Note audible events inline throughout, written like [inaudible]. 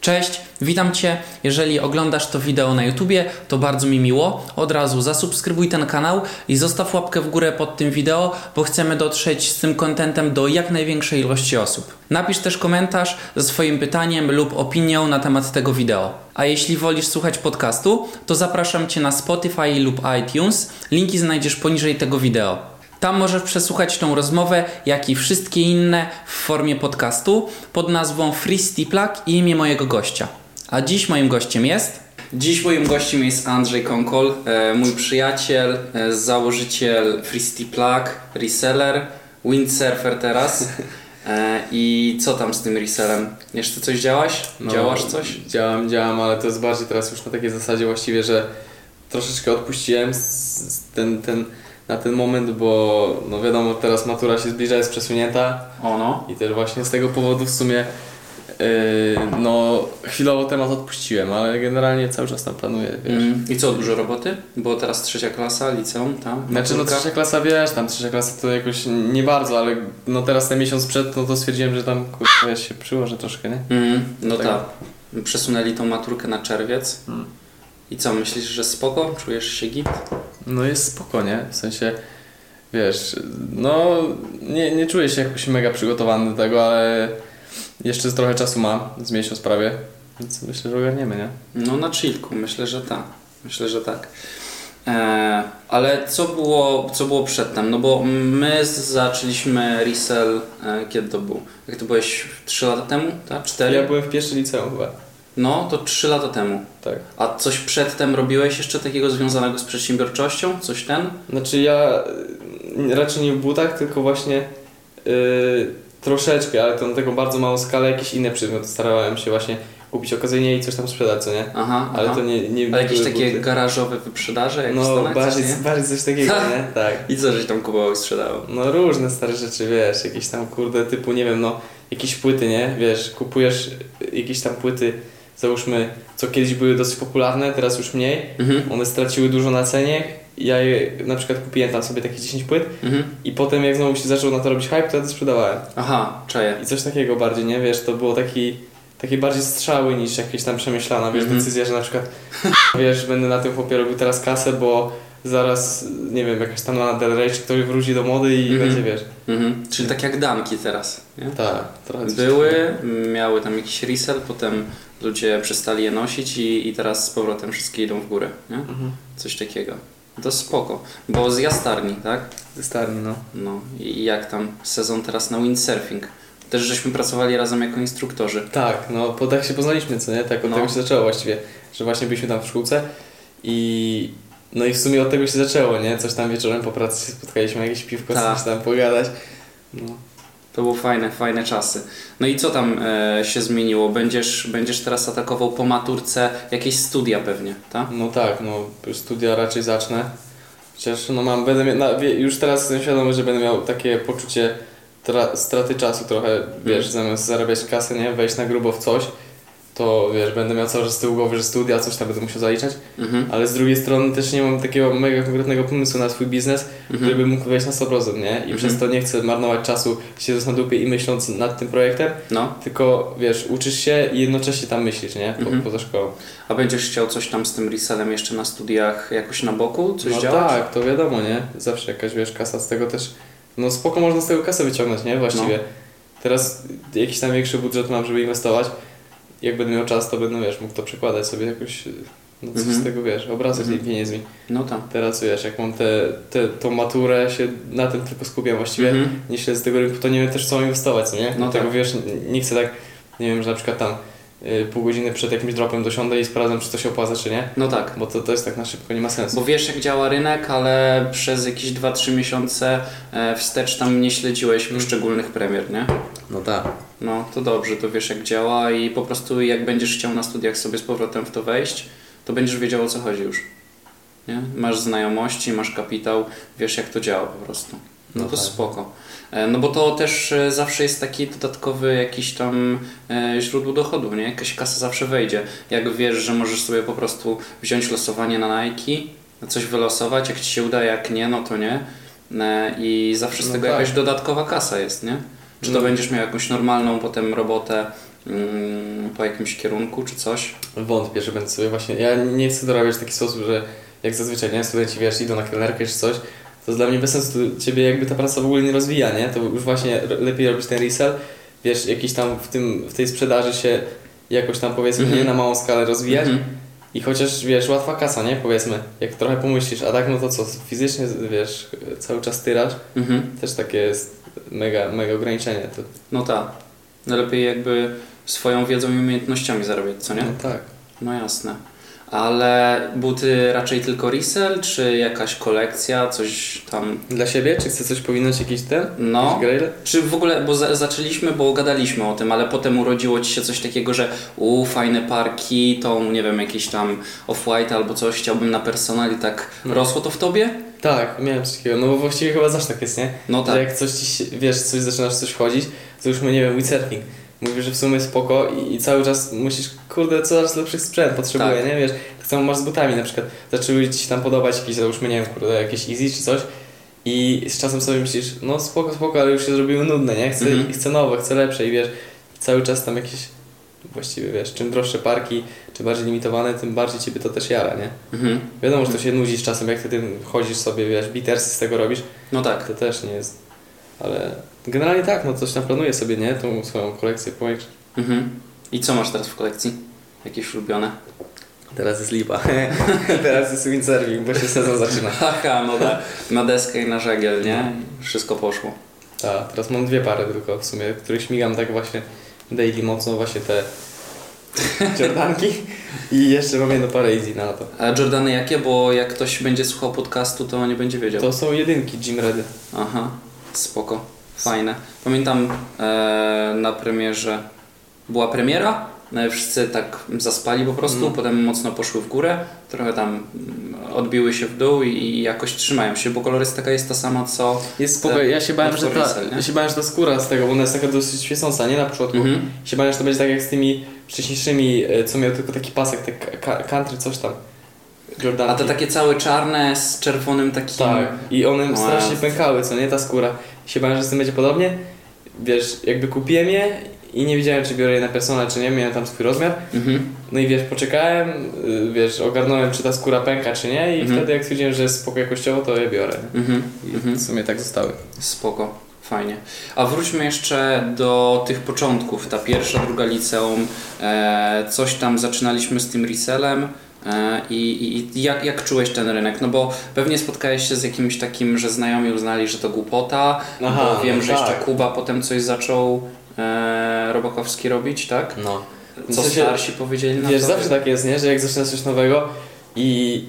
Cześć, witam Cię. Jeżeli oglądasz to wideo na YouTubie, to bardzo mi miło. Od razu zasubskrybuj ten kanał i zostaw łapkę w górę pod tym wideo, bo chcemy dotrzeć z tym kontentem do jak największej ilości osób. Napisz też komentarz ze swoim pytaniem lub opinią na temat tego wideo. A jeśli wolisz słuchać podcastu, to zapraszam Cię na Spotify lub iTunes. Linki znajdziesz poniżej tego wideo. Tam możesz przesłuchać tą rozmowę, jak i wszystkie inne w formie podcastu pod nazwą Free Plug i imię mojego gościa. A dziś moim gościem jest... Dziś moim gościem jest Andrzej Konkol, e, mój przyjaciel, e, założyciel Free Plug, reseller, windsurfer teraz. E, I co tam z tym resellem? Jeszcze coś działaś? No, Działasz coś? Działam, działam, ale to jest bardziej teraz już na takiej zasadzie właściwie, że troszeczkę odpuściłem ten, ten, na ten moment, bo no wiadomo, teraz matura się zbliża, jest przesunięta O no. i też właśnie z tego powodu w sumie yy, no chwilowo temat odpuściłem, ale generalnie cały czas tam planuję, wiesz. Mm. I co, dużo roboty? Bo teraz trzecia klasa, liceum, tam? Znaczy no trzecia klasa wiesz, tam trzecia klasa to jakoś nie bardzo, ale no teraz ten miesiąc przed, no to stwierdziłem, że tam kurwa się przyłożę troszkę, nie? Mm, no Tak. tak. Przesunęli tą maturkę na czerwiec. Mm. I co, myślisz, że spoko? Czujesz się git? No jest spokojnie, w sensie, wiesz, no nie, nie czuję się jakoś mega przygotowany do tego, ale jeszcze trochę czasu mam, z miesiąc prawie, więc myślę, że ogarniemy, nie? No na chillku, myślę, że tak. Myślę, że tak. E, ale co było, co było przedtem? No bo my zaczęliśmy resell, e, kiedy to był? Jak to byłeś 3 lata temu? Tak? 4? Ja byłem w pierwszym liceum chyba, No, to 3 lata temu. tak. A coś przedtem robiłeś jeszcze takiego związanego z przedsiębiorczością? Coś ten? Znaczy ja y, raczej nie w butach, tylko właśnie y, troszeczkę, ale to na taką bardzo małą skalę, jakieś inne przedmioty starałem się właśnie kupić okazyjnie i coś tam sprzedać, co nie? Aha, Ale aha. to nie, nie A jakieś takie buty. garażowe wyprzedaże? Jak No bardziej, coś, bardziej coś takiego, [laughs] nie? Tak. I co żeś tam kupował i sprzedał? No różne stare rzeczy, wiesz, jakieś tam kurde typu, nie wiem, no jakieś płyty, nie? Wiesz, kupujesz jakieś tam płyty, załóżmy, co kiedyś były dosyć popularne, teraz już mniej. Mhm. One straciły dużo na cenie. Ja je na przykład kupiłem tam sobie takie 10 płyt Mhm. i potem jak znowu się zaczął na to robić hype, to ja to sprzedawałem. Aha, czaję. I coś takiego bardziej, nie? Wiesz, to było taki, takie bardziej strzały niż jakieś tam przemyślana, wiesz, Mhm. decyzja, że na przykład [laughs] wiesz, będę na tym chłopie robił teraz kasę, bo zaraz, nie wiem, jakaś tam Lana Del Rey czy ktoś wróci do mody i Mhm. będzie, wiesz. Mhm. Czyli tak jak damki teraz. Nie? Tak, Były, miały tam jakiś resell, potem ludzie przestali je nosić i, i teraz z powrotem wszystkie idą w górę. Nie? Mhm. Coś takiego. To spoko. Bo z jastarni, tak? Ze starni, no. No i jak tam sezon teraz na windsurfing? Też żeśmy pracowali razem jako instruktorzy. Tak, no, bo tak się poznaliśmy, co nie? Tak od No. tego się zaczęło właściwie, że właśnie byliśmy tam w szkółce i no i w sumie od tego się zaczęło, nie? Coś tam wieczorem po pracy się spotkaliśmy, jakieś piwko, Tak. coś tam pogadać. No. To były fajne, fajne czasy. No i co tam e, się zmieniło? Będziesz, będziesz teraz atakował po maturce jakieś studia pewnie, tak? No tak, no studia raczej zacznę. Chociaż no mam, będę miał, na, wie- już teraz jestem świadomy, że będę miał takie poczucie tra, straty czasu trochę, wiesz, zamiast zarabiać kasę, nie, wejść na grubo w coś, to wiesz, będę miał cały czas z tyłu głowy, że studia, coś tam będę musiał zaliczać, Mhm. ale z drugiej strony też nie mam takiego mega konkretnego pomysłu na swój biznes, który by mógł wejść na 100%, nie, i Mhm. przez to nie chcę marnować czasu siedząc na dupie i myśląc nad tym projektem, No. tylko wiesz, uczysz się i jednocześnie tam myślisz, nie, po, Mhm. poza szkołą. A będziesz chciał coś tam z tym resellem jeszcze na studiach jakoś na boku? Coś no działać? tak, to wiadomo, nie? Zawsze jakaś, wiesz, kasa z tego też... No spoko można z tego kasę wyciągnąć, nie? Właściwie. No. Teraz jakiś tam większy budżet mam, żeby inwestować. Jak będę miał czas, to będę, wiesz, mógł to przekładać sobie jakoś... No coś Mhm. z tego, wiesz, obracać Mhm. tymi pieniędzmi. No tak. Teraz, wiesz, jak mam te, te, tą maturę, się na tym tylko skupiam właściwie. Mhm. Nie śledzę tego rynku, to nie wiem też co mam inwestować, co nie? No Dlatego, tak. wiesz, nie chcę tak, nie wiem, że na przykład tam y, pół godziny przed jakimś dropem dosiądę i sprawdzam, czy to się opłaca, czy nie. No tak. Bo to, to jest tak na szybko, nie ma sensu. Bo wiesz jak działa rynek, ale przez jakieś 2-3 miesiące e, wstecz tam nie śledziłeś Mhm. poszczególnych premier, nie? No tak. No to dobrze, to wiesz jak działa i po prostu jak będziesz chciał na studiach sobie z powrotem w to wejść, to będziesz wiedział o co chodzi już. Nie? Masz znajomości, masz kapitał, wiesz jak to działa po prostu. No, No to tak. spoko. E, No bo to też e, zawsze jest taki dodatkowy jakiś tam e, źródło dochodu, nie? Jakaś kasa zawsze wejdzie. Jak wiesz, że możesz sobie po prostu wziąć losowanie na Nike, coś wylosować, jak Ci się uda, jak nie, no to nie. I zawsze z No tego tak. jakaś dodatkowa kasa jest, nie? Czy to No. będziesz miał jakąś normalną potem robotę mm, po jakimś kierunku czy coś? Wątpię, że będę sobie właśnie... Ja nie chcę dorabiać w taki sposób, że jak zazwyczaj, nie? Studenci, wiesz, idą na kelnerkę czy coś, to dla mnie bez sensu, ciebie jakby ta praca w ogóle nie rozwija, nie? To już właśnie lepiej robić ten resell, wiesz, jakiś tam w, tym, w tej sprzedaży się jakoś tam powiedzmy Mhm. nie na małą skalę rozwijać Mhm. i chociaż wiesz, łatwa kasa, nie? Powiedzmy, jak trochę pomyślisz, a tak no to co, fizycznie wiesz, cały czas tyrasz, Mhm. też takie jest mega, mega ograniczenie. To, No tak. Lepiej jakby swoją wiedzą i umiejętnościami zarabiać, co nie? no tak. No jasne. Ale buty raczej tylko resell, czy jakaś kolekcja, coś tam, Dla siebie? Czy chcesz coś powinąć, jakiś ten? no... Jakiś? Czy w ogóle, bo za, zaczęliśmy, bo gadaliśmy o tym, ale potem urodziło Ci się coś takiego, że u fajne parki, tą, nie wiem, jakiś tam off-white albo coś, chciałbym na personal i tak No. rosło to w Tobie? Tak, miałem coś takiego. No bo właściwie chyba zawsze tak jest, nie? No Że tak. jak coś ci wiesz, coś zaczynasz coś chodzić, to już my nie wiem, windsurfing. Mówisz, że w sumie spoko i, i cały czas musisz, kurde, coraz lepszych sprzęt potrzebuję, Tak. nie? Wiesz, tak samo masz z butami na przykład. Zaczęły ci się tam podobać jakieś, załóżmy, nie wiem, kurde, jakieś easy czy coś i z czasem sobie myślisz, no spoko, spoko, ale już się zrobiły nudne, nie? Chcę, Mhm. chcę nowe, chcę lepsze i wiesz, cały czas tam jakieś, właściwie wiesz, czym droższe parki, czy bardziej limitowane, tym bardziej ciebie to też jara, nie? Mhm. Wiadomo, że to się nudzi z czasem, jak ty tym chodzisz sobie, wiesz, bitersy z tego robisz, No tak. to też nie jest. Ale generalnie tak, no coś tam planuję sobie, nie? Tą swoją kolekcję powiększyć. Mhm. I co masz teraz w kolekcji? Jakieś ulubione? Teraz jest lipa. [laughs] Teraz jest windsurfing, bo się sezon zaczyna. [laughs] Haha, no tak. Na deskę i na żagiel, nie? Wszystko poszło. Tak, teraz mam dwie pary tylko w sumie, których śmigam tak właśnie daily mocno, właśnie te [laughs] Jordanki i jeszcze mam jedną parę easy na to. A Jordany jakie? Bo jak ktoś będzie słuchał podcastu, to nie będzie wiedział. To są jedynki Jim Redy. Aha, spoko. Fajne. Pamiętam e, na premierze była premiera, no wszyscy tak zaspali po prostu, Mm. potem mocno poszły w górę, trochę tam mm, odbiły się w dół i, jakoś trzymają się, bo kolorystyka jest ta sama co... Jest spoko, ja się bałem, że ta, nie? ja się bałem, że ta skóra z tego, bo ona jest taka dosyć świecąca, nie? Na początku. Mhm. się bałem, że to będzie tak jak z tymi wcześniejszymi, e, co miał tylko taki pasek, te ka- country, coś tam. Jordanki. A te takie całe czarne z czerwonym takim... Tak, i one strasznie pękały, co nie, ta skóra. Się bałem, że z tym będzie podobnie. Wiesz, jakby kupiłem je i nie wiedziałem, czy biorę je na personal, czy nie, miałem tam swój rozmiar. Mhm. No i wiesz, poczekałem, y, wiesz, ogarnąłem, czy ta skóra pęka, czy nie i Mhm. wtedy jak stwierdziłem, że jest spoko jakościowo, to je biorę. Mhm. I Mhm. w sumie tak zostały. Spoko, fajnie. A wróćmy jeszcze do tych początków. Ta pierwsza, druga liceum, e, coś tam zaczynaliśmy z tym resellem. E, I, i, jak, jak czułeś ten rynek? No bo pewnie spotkałeś się z jakimś takim, że znajomi uznali, że to głupota, Aha, bo wiem, no że jeszcze tak. Kuba potem coś zaczął e, Robakowski robić, tak? No. Co W sensie- starsi powiedzieli na Wiesz, to? zawsze tak jest, nie? Że jak zaczynasz coś nowego i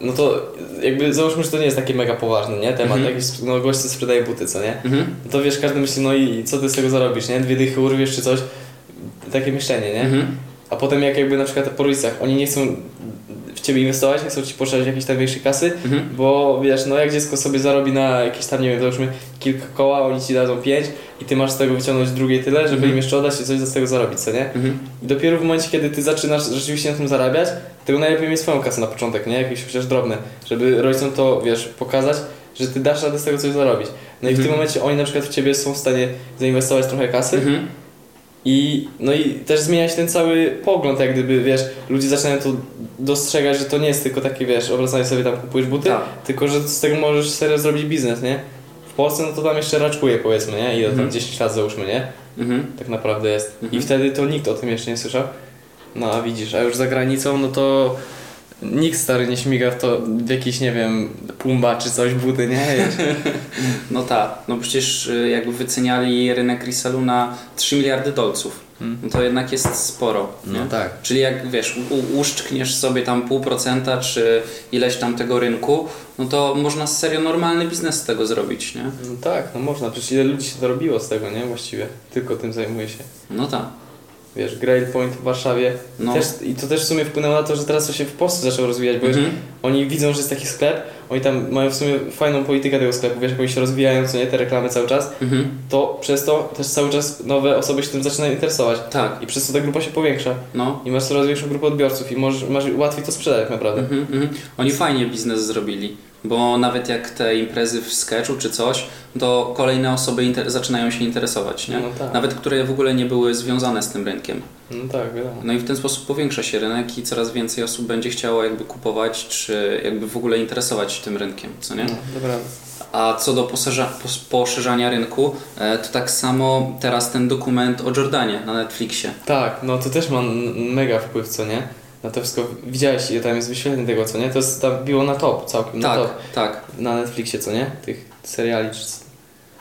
no to jakby załóżmy, że to nie jest takie mega poważny, nie? Temat, Mhm. jakiś no, gość, sprzedaje buty, co nie? Mhm. No to wiesz, każdy myśli, no i co ty z tego zarobisz, nie? Dwie dychy urwiesz czy coś. Takie myślenie, nie? Mhm. A potem jak jakby na przykład po rodzicach, oni nie chcą w Ciebie inwestować, nie chcą Ci pożyczać jakiejś tam większej kasy, Mhm. bo wiesz, no jak dziecko sobie zarobi na jakieś tam, nie wiem, załóżmy kilka koła, oni Ci dadzą pięć i Ty masz z tego wyciągnąć drugie tyle, żeby Mhm. im jeszcze oddać i coś z tego zarobić, co nie? Mhm. I dopiero w momencie, kiedy Ty zaczynasz rzeczywiście na tym zarabiać, to najlepiej mieć swoją kasę na początek, nie? Jakieś chociaż drobne, żeby rodzicom to, wiesz, pokazać, że Ty dasz radę z tego coś zarobić. No i w Mhm. tym momencie oni na przykład w Ciebie są w stanie zainwestować trochę kasy, Mhm. I, no i też zmienia się ten cały pogląd, jak gdyby, wiesz, ludzie zaczynają to dostrzegać, że to nie jest tylko takie, wiesz, obracanie sobie tam kupujesz buty, Tak. tylko że z tego możesz serio zrobić biznes, nie? W Polsce no to tam jeszcze raczkuje powiedzmy, nie? Ile tam Mhm. 10 lat załóżmy, nie? Mhm. Tak naprawdę jest. Mhm. I wtedy to nikt o tym jeszcze nie słyszał. No a widzisz, a już za granicą, no to nikt stary nie śmiga w to w jakiś, nie wiem, pumba czy coś, buty, nie? [laughs] No tak, no przecież y, jakby wyceniali rynek resellu na 3 miliardy dolców. Mm. No to jednak jest sporo. Nie? tak. Czyli jak wiesz, u- uszczkniesz sobie tam pół procenta czy ileś tam tego rynku, no to można serio normalny biznes z tego zrobić, nie? No tak, no można, przecież ile ludzi się dorobiło z tego, nie? Właściwie. Tylko tym zajmuje się. No tak. Wiesz, Grail Point w Warszawie. No. Też, I to też w sumie wpłynęło na to, że teraz to się w Polsce zaczęło rozwijać, bo Mhm. wiesz, oni widzą, że jest taki sklep, oni tam mają w sumie fajną politykę tego sklepu, wiesz, jak oni się rozwijają, co nie, te reklamy cały czas, Mhm. to przez to też cały czas nowe osoby się tym zaczynają interesować. Tak, I przez to ta grupa się powiększa. no. I masz coraz większą grupę odbiorców i możesz, masz łatwiej to sprzedać tak naprawdę. Mhm, mhm. Oni fajnie biznes zrobili. Bo nawet jak te imprezy w sketchu czy coś, to kolejne osoby inter- zaczynają się interesować, nie? No tak. Nawet które w ogóle nie były związane z tym rynkiem. No tak, wiadomo. No i w ten sposób powiększa się rynek i coraz więcej osób będzie chciało jakby kupować, czy jakby w ogóle interesować się tym rynkiem, co nie? No, dobra. A co do poszerza, pos, poszerzania rynku, e, to tak samo teraz ten dokument o Jordanie na Netflixie. Tak, no to też ma mega wpływ, co nie? Na to wszystko. Widziałeś, ile tam jest wyświetleń tego, co nie? To jest tam biło na top całkiem, na Tak, top. tak, Na Netflixie, co nie? Tych seriali czy...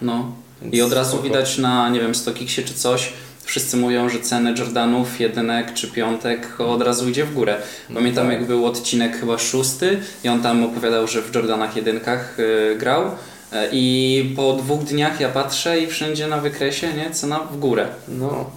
no. więc I od razu spoko. widać na, nie wiem, Stokiksie czy coś, wszyscy mówią, że ceny Jordanów, jedynek czy piątek od razu idzie w górę. Pamiętam tak. jak był odcinek chyba szósty i on tam opowiadał, że w Jordanach jedynkach y, grał e, i po dwóch dniach ja patrzę i wszędzie na wykresie, nie, cena w górę. No.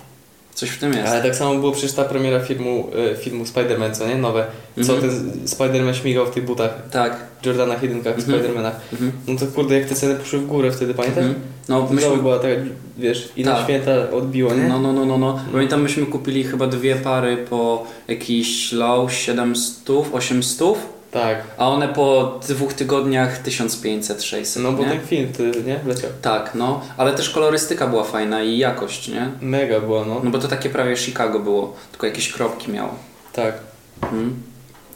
Coś w tym jest. Ale tak samo było przecież ta premiera filmu, e, filmu Spider-Man, co nie? Nowe. Co Mhm. ten Spider-Man śmigał w tych butach, Tak. Jordanach, jedynkach, Mhm. Spider-Manach. Mhm. No to kurde, jak te ceny poszły w górę wtedy, pamiętasz? Mhm. No, Myśmy... myśmy, była taka, wiesz, i na Tak. święta odbiło, nie? no, no, no, no, no. Pamiętam, myśmy kupili chyba dwie pary po jakiś low 700, 800, Tak. a one po dwóch tygodniach 1500, 600. No bo nie? ten film wtedy, nie? Wleciał. Tak, no, ale też kolorystyka była fajna i jakość, nie? Mega była, no. No bo to takie prawie Chicago było, tylko jakieś kropki miało. Tak. Mhm.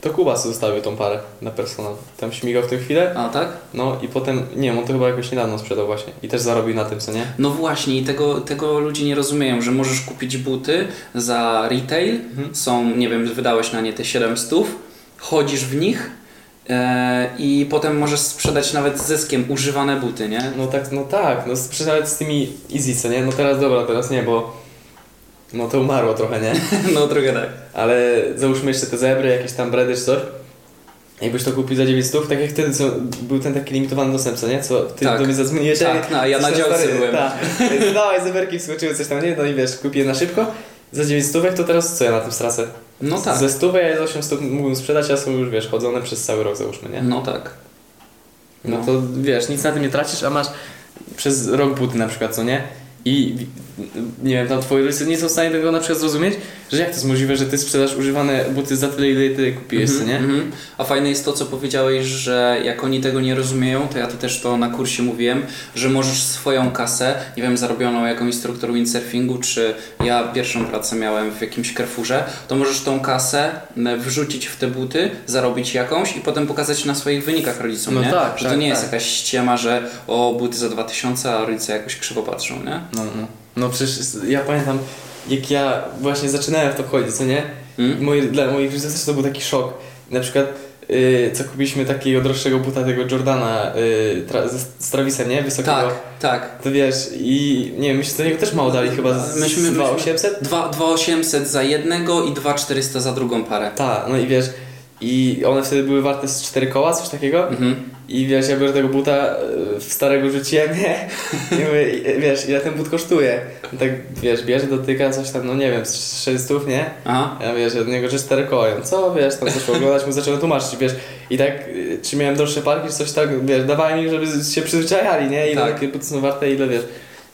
To Kuba zostawił tą parę na personal. Tam śmigał w tę chwilę, A tak? no i potem, nie wiem, on to chyba jakoś niedawno sprzedał właśnie. I też zarobił na tym, co nie? No właśnie i tego, tego ludzie nie rozumieją, że możesz kupić buty za retail, Mhm. są, nie wiem, wydałeś na nie te 700, chodzisz w nich e, i potem możesz sprzedać nawet z zyskiem używane buty, nie? No tak, no tak, no sprzedał nawet z tymi easy, co nie? No teraz dobra, teraz nie, bo no to umarło trochę, nie? [laughs] No trochę tak. Ale załóżmy jeszcze te zebry, jakieś tam bredy czy coś. Jakbyś to kupił za 900, tak jak wtedy co, był ten taki limitowany dostęp, co nie? Co ty Tak. do mnie zadzwoniłeś, Tak, no, ja na działce stary- byłem. Tak, dawaj zeberki, wskoczyły coś tam, nie? No i wiesz, kupię na szybko. Za 900, to teraz co ja na tym stracę? No tak. Ze 100 ja za 800 mógłbym sprzedać, a są już, wiesz, chodzone przez cały rok, załóżmy, nie? No tak. No No. to wiesz, nic na tym nie tracisz, a masz przez rok buty na przykład, co nie? I nie wiem, tam twoi rodzice nie są w stanie tego na przykład zrozumieć, że jak to jest możliwe, że ty sprzedasz używane buty za tyle, ile ty kupiłeś, co nie? Mhm. A fajne jest to, co powiedziałeś, że jak oni tego nie rozumieją, to ja to też to na kursie mówiłem, że możesz swoją kasę, nie wiem, zarobioną jako instruktor windsurfingu, czy ja pierwszą pracę miałem w jakimś Carrefourze, to możesz tą kasę wrzucić w te buty, zarobić jakąś i potem pokazać na swoich wynikach rodzicom, No nie? tak, że to tak, nie jest tak. jakaś ściema, że o, buty za 2000, a rodzice jakoś krzywo patrzą, nie? No, no. No przecież ja pamiętam, jak ja właśnie zaczynałem w to wchodzić, co nie? Mm? Moi, dla moich rodziców to był taki szok. Na przykład, yy, co kupiliśmy takiego droższego buta, tego Jordana yy, tra, z, Travisem, nie? Wysokiego. Tak, tak. To wiesz, i nie wiem, myśmy za niego też mało dali, chyba z, Myśmy- z myśmy- 2800? 2 2800 za jednego i 2400 za drugą parę. Tak, no i wiesz, i one wtedy były warte z 4 koła, coś takiego. Mhm. I wiesz, ja biorę tego buta, e, w starego rzuciłem, nie? I mówię, i- wiesz, ile ten but kosztuje? I tak, wiesz, bierze, dotyka coś tam, no nie wiem, z 600, nie? Aha. Ja wiesz, od niego, że 4 koła. Co, wiesz, tam zaczął oglądać, mu zacząłem tłumaczyć, wiesz. I tak, czy miałem droższe parki, czy coś tak, wiesz, dawałem im, żeby się przyzwyczajali, nie? Ile Tak. takie buty są warte, ile, wiesz,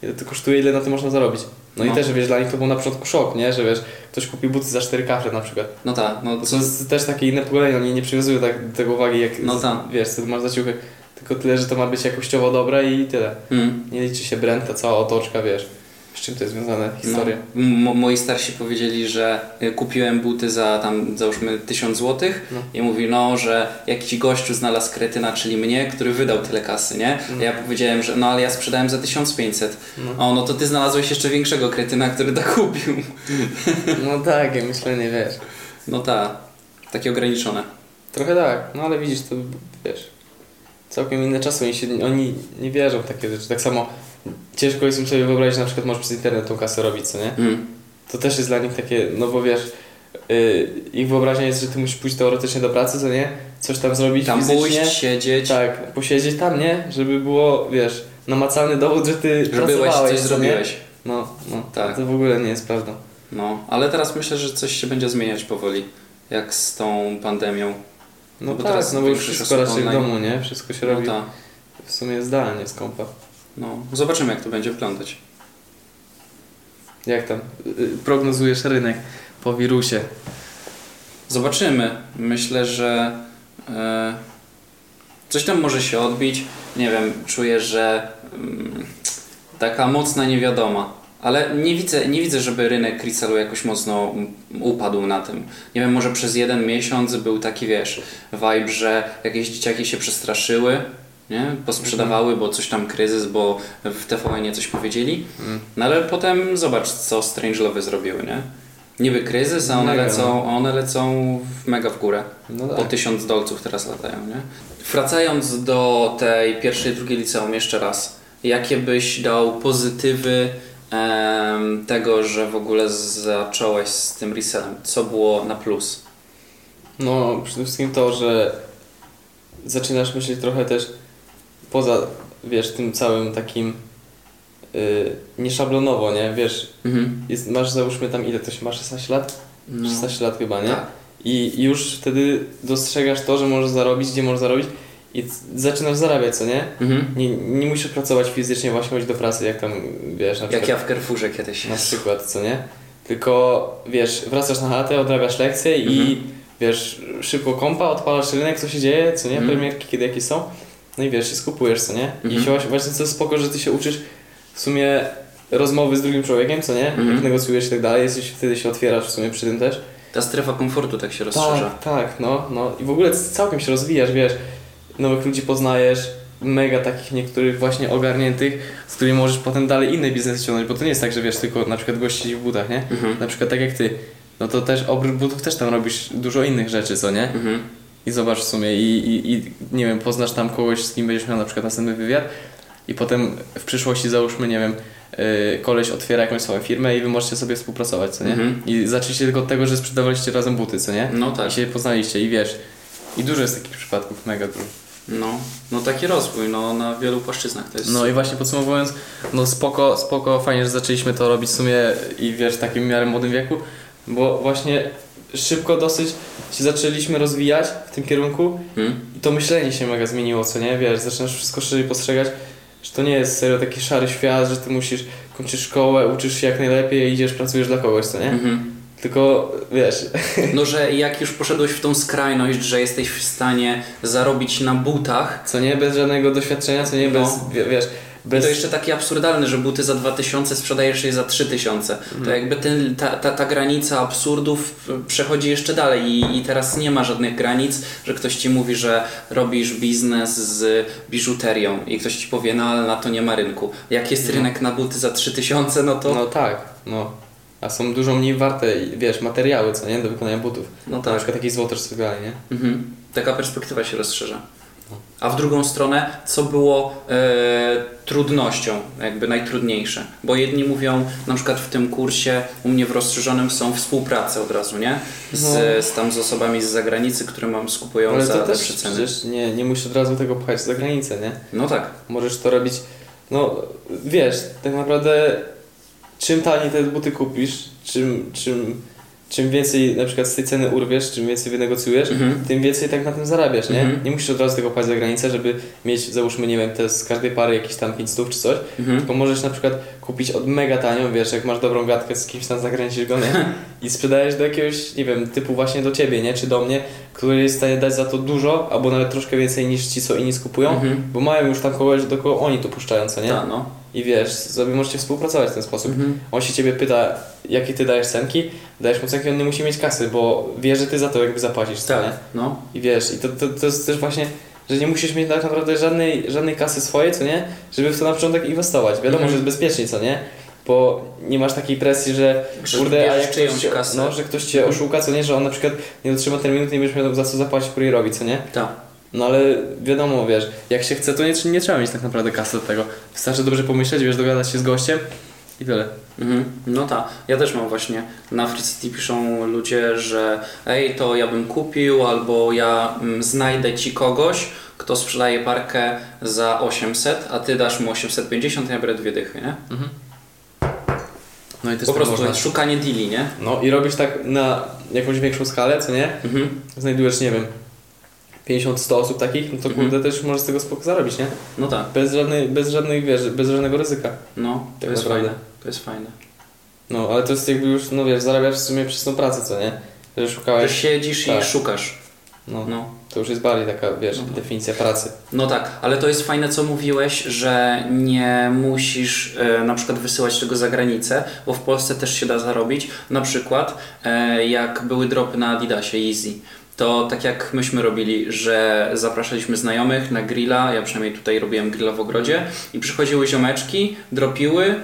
ile to kosztuje, ile na to można zarobić. No, No. i też, wiesz, dla nich to był na początku szok, nie? Że wiesz, ktoś kupił buty za 4 kafle na przykład. No tak, no To co, jest też takie inne pokolenie, oni nie przywiązują tak do tego uwagi, jak No tak. wiesz, co masz za ciuchy. Tylko tyle, że to ma być jakościowo dobre i tyle. mm. Nie liczy się brand, ta cała otoczka, wiesz. Z czym to jest związane, historia. No, moi starsi powiedzieli, że y, kupiłem buty za tam załóżmy 1000 zł No. i mówi no, że jakiś gościu znalazł kretyna, czyli mnie, który wydał tyle kasy, nie? No. Ja powiedziałem, że no ale ja sprzedałem za 1500. No. O, no to ty znalazłeś jeszcze większego kretyna, który [laughs] tak kupił. no takie myślenie, wiesz. No ta, takie ograniczone. Trochę tak, no ale widzisz, to wiesz, całkiem inne czasy, oni, się, oni nie wierzą w takie rzeczy. Tak samo ciężko jest im sobie wyobrazić, na przykład możesz przez internet tą kasę robić, co nie? Mm. To też jest dla nich takie, no bo wiesz, yy, ich wyobraźnia jest, że ty musisz pójść teoretycznie do pracy, co nie? Coś tam zrobić Tam fizycznie. pójść, siedzieć, Tak, posiedzieć tam, nie? Żeby było, wiesz, namacalny dowód, że ty że byłeś, coś co zrobiłeś. No, no, Tak. to w ogóle nie jest prawda. No, ale teraz myślę, że coś się będzie zmieniać powoli, jak z tą pandemią. No, No bo tak, teraz no bo już wszystko raczej w online. domu, nie? Wszystko się No, robi ta, w sumie zdalnie z kompa. No, zobaczymy jak to będzie wyglądać. Jak tam y, prognozujesz rynek po wirusie? Zobaczymy. Myślę, że e, Coś tam może się odbić, nie wiem, czuję, że mm, taka mocna niewiadoma. Ale nie widzę, nie widzę, żeby rynek resellu jakoś mocno upadł na tym. Nie wiem, może przez jeden miesiąc był taki, wiesz, vibe, że jakieś dzieciaki się przestraszyły, nie? Posprzedawały, bo coś tam kryzys, bo w TVN coś powiedzieli. Mm. No ale potem zobacz, co Strangelowy zrobiły, nie? Niby kryzys, a one Mega, lecą, one lecą w mega w górę. No Po tak. tysiąc dolców teraz latają, nie? Wracając do tej pierwszej, drugiej liceum jeszcze raz. Jakie byś dał pozytywy em, tego, że w ogóle zacząłeś z tym resellem? Co było na plus? No, przede wszystkim to, że zaczynasz myśleć trochę też poza, wiesz, tym całym takim yy, nieszablonowo, nie? Wiesz, Mhm. jest, masz załóżmy tam ile to się ma? 16 lat? No. 16 lat chyba, nie? Tak. I i już wtedy dostrzegasz to, że możesz zarobić, gdzie możesz zarobić i zaczynasz zarabiać, co nie? Mhm. Nie, nie musisz pracować fizycznie, właśnie chodzić do pracy, jak tam, wiesz, na Jak przykład, ja w Carrefourze kiedyś. na przykład, co nie? Tylko, wiesz, wracasz na chatę, odrabiasz lekcje i, Mhm. wiesz, szybko kompa, odpalasz rynek, co się dzieje, co nie? Mhm. Premierki, kiedy jakieś są. No i wiesz, i skupujesz, co nie? I Mhm. się właśnie, właśnie co spoko, że ty się uczysz w sumie rozmowy z drugim człowiekiem, co nie? Mhm. Jak negocjujesz i tak dalej, jesteś, wtedy się otwierasz w sumie przy tym też. Ta strefa komfortu tak się rozszerza. Tak, tak, no, no. I w ogóle całkiem się rozwijasz, wiesz, nowych ludzi poznajesz, mega takich niektórych właśnie ogarniętych, z którymi możesz potem dalej inne biznesy ciągnąć, bo to nie jest tak, że wiesz, tylko na przykład siedzi w butach, nie? Mhm. Na przykład tak jak ty, no to też oprócz butów też tam robisz dużo innych rzeczy, co nie? Mhm. I zobacz w sumie i, i, i nie wiem, poznasz tam kogoś, z kim będziesz miał na przykład następny wywiad i potem w przyszłości załóżmy, nie wiem, yy, koleś otwiera jakąś swoją firmę i wy możecie sobie współpracować, co nie? Mhm. I zaczęliście tylko od tego, że sprzedawaliście razem buty, co nie? No tak. I się poznaliście i wiesz. I dużo jest takich przypadków, mega dużo. No, no taki rozwój, no na wielu płaszczyznach to jest. No i właśnie podsumowując, no spoko, spoko, fajnie, że zaczęliśmy to robić w sumie i wiesz, w takim miarę młodym wieku, bo właśnie szybko dosyć się zaczęliśmy rozwijać w tym kierunku Hmm? i to myślenie się mega zmieniło, co nie? Wiesz, zaczynasz wszystko szerzej postrzegać, że to nie jest serio taki szary świat, że ty musisz, kończysz szkołę, uczysz się jak najlepiej, idziesz, pracujesz dla kogoś, co nie? Mhm. Tylko, wiesz, [laughs] No, że jak już poszedłeś w tą skrajność, że jesteś w stanie zarobić na butach, co nie? Bez żadnego doświadczenia, co nie? Bez, No. wie- wiesz, bez... to jeszcze takie absurdalne, że buty za 2000 sprzedajesz je za 3000. To Mhm. jakby ten, ta, ta, ta granica absurdów przechodzi jeszcze dalej i, i teraz nie ma żadnych granic, że ktoś ci mówi, że robisz biznes z biżuterią i ktoś ci powie, no ale na to nie ma rynku. Jak jest No. rynek na buty za 3000, no to... No tak, no. A są dużo mniej warte, wiesz, materiały, co nie? Do wykonania butów. No Na tak. przykład jakieś złoto czy tak dalej, nie? Mhm. Taka perspektywa się rozszerza. A w drugą stronę, co było e, trudnością, jakby najtrudniejsze? Bo jedni mówią, na przykład w tym kursie u mnie w rozszerzonym są współprace od razu, nie? Z, No. z tam z osobami z zagranicy, które mam skupują Ale za to te też przeceny. przecież nie, nie musisz od razu tego pchać za granicę, nie? No tak. Możesz to robić, no wiesz, tak naprawdę czym taniej te buty kupisz, czym, czym, czym więcej na przykład z tej ceny urwiesz, czym więcej wynegocjujesz, Mhm. tym więcej tak na tym zarabiasz, nie? Mhm. Nie musisz od razu tego pchać za granicę, żeby mieć, załóżmy, nie wiem, te z każdej pary jakieś tam 5 stów czy coś, Mhm. Tylko możesz na przykład kupić od mega tanio, wiesz, jak masz dobrą gadkę z kimś tam zagraniczysz go, nie? [laughs] I sprzedajesz do jakiegoś, nie wiem, typu właśnie do ciebie, nie? Czy do mnie, który jest w stanie dać za to dużo, albo nawet troszkę więcej niż ci, co inni skupują, Mhm. bo mają już tam kogoś, do kogo oni to puszczają, co nie? Ta, no. I wiesz, sobie możecie współpracować w ten sposób. Mhm. On się ciebie pyta, jakie ty dajesz cenki, dajesz mu cenki, on nie musi mieć kasy, bo wie, że ty za to jakby zapłacisz, co nie? Tak, no. I wiesz, i to, to, to jest też właśnie, że nie musisz mieć tak naprawdę żadnej, żadnej kasy swojej, co nie? Żeby w to na początek inwestować. Wiadomo, Mhm. że jest bezpiecznie, co nie? Bo nie masz takiej presji, że kurde, a jak ktoś, cię, kasę. no, że ktoś cię Mhm. oszuka, co nie? Że on na przykład nie dotrzyma terminu, to nie będziesz miał za co zapłacić kurierowi, co nie? Tak. No ale wiadomo, wiesz, jak się chce, to nie, nie trzeba mieć tak naprawdę kasy do tego. Wystarczy dobrze pomyśleć, wiesz, dogadać się z gościem i tyle. Mhm. No tak, ja też mam właśnie. Na Free City piszą ludzie, że ej, to ja bym kupił, albo ja mm, znajdę ci kogoś, kto sprzedaje parkę za 800, a ty dasz mu 850, ja biorę dwie dychy, nie? No i też Po tak prostu można. szukanie deali, nie? No i robisz tak na jakąś większą skalę, co nie? Mhm. znajdujesz, nie wiem, 50-100 osób takich, no to Mhm. kurde też możesz z tego spoko zarobić, nie? No tak, Bez żadnej, bez żadnej, wiesz, bez żadnego ryzyka. no, to Tak jest naprawdę. fajne. To jest fajne. No, ale to jest jakby już, no wiesz, zarabiasz w sumie przez tą pracę, co nie? Że Że szukałeś... siedzisz tak. i szukasz. No, No. to już jest bardziej taka, wiesz, No. definicja pracy. No tak, ale to jest fajne, co mówiłeś, że nie musisz e, na przykład wysyłać tego za granicę, bo w Polsce też się da zarobić. Na przykład, e, jak były dropy na Adidasie Easy, to tak jak myśmy robili, że zapraszaliśmy znajomych na grilla, ja przynajmniej tutaj robiłem grilla w ogrodzie i przychodziły ziomeczki, dropiły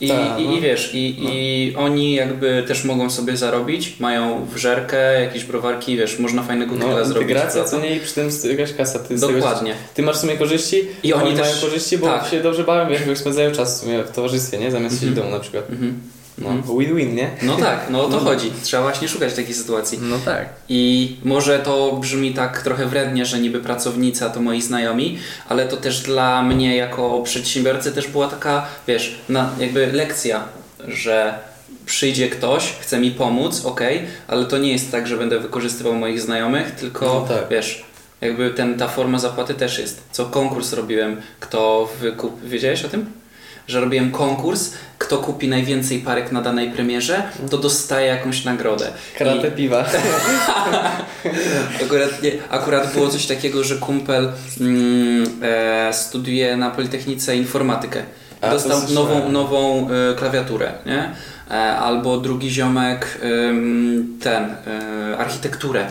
i, Tak, i, no. i wiesz, i, i oni jakby też mogą sobie zarobić, mają wżerkę, jakieś browarki, wiesz, można fajnego grilla No, zrobić. integracja, co nie i przy tym jakaś kasa. Ty, z tego, Dokładnie. ty masz w sumie korzyści, I oni mają też- korzyści, bo tak. się dobrze bawią, wiesz, spędzają czas w sumie w towarzystwie, nie? Zamiast siedzieć w domu na przykład. Mhm. No, Mhm. win-win, nie? No tak, no o to No. chodzi. Trzeba właśnie szukać takiej sytuacji. No tak. I może to brzmi tak trochę wrednie, że niby pracownicy, a to moi znajomi, ale to też dla mnie jako przedsiębiorcy też była taka, wiesz, na, jakby lekcja, że przyjdzie ktoś, chce mi pomóc, ok, ale to nie jest tak, że będę wykorzystywał moich znajomych, tylko No tak. wiesz, jakby ten, ta forma zapłaty też jest. Co konkurs robiłem, kto wykup... Wiedziałeś o tym? Że robiłem konkurs, kto kupi najwięcej parek na danej premierze, to dostaje jakąś nagrodę. Kratę piwa. [laughs] Akurat, nie, akurat było coś takiego, że kumpel mm, e, studiuje na Politechnice informatykę. A, Dostał nową, nową e, klawiaturę, nie? E, albo drugi ziomek ym, ten, e, architekturę.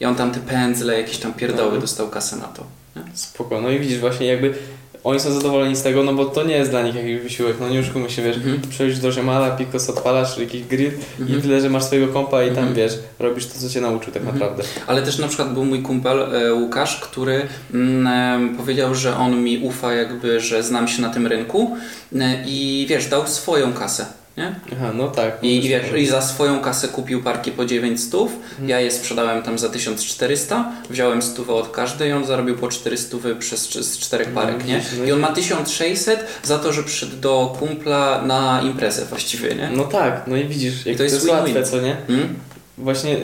I on tam te pędzle, jakieś tam pierdoły, Mhm. dostał kasę na to. Nie? Spoko. No i widzisz właśnie jakby oni są zadowoleni z tego, no bo to nie jest dla nich jakiś wysiłek. No nie się, wiesz, Mhm. przejść do Ziemala, Picos odpalasz, jakiś grill i Mhm. tyle, że masz swojego kompa i tam, Mhm. wiesz, robisz to, co cię nauczył tak Mhm. naprawdę. Ale też na przykład był mój kumpel e, Łukasz, który mm, em, powiedział, że on mi ufa jakby, że znam się na tym rynku e, i wiesz, dał swoją kasę, nie? Aha, no tak. I, i, wiesz. I za swoją kasę kupił parki po 900, ja je sprzedałem tam za 1400, wziąłem stówę od każdej i on zarobił po 400 przez, z czterech No, parek, nie? no I on i- ma 1600 za to, że przyszedł do kumpla na imprezę właściwie, nie? No tak, no i widzisz, jak to to jest jest, łatwe, co nie? Mm? Właśnie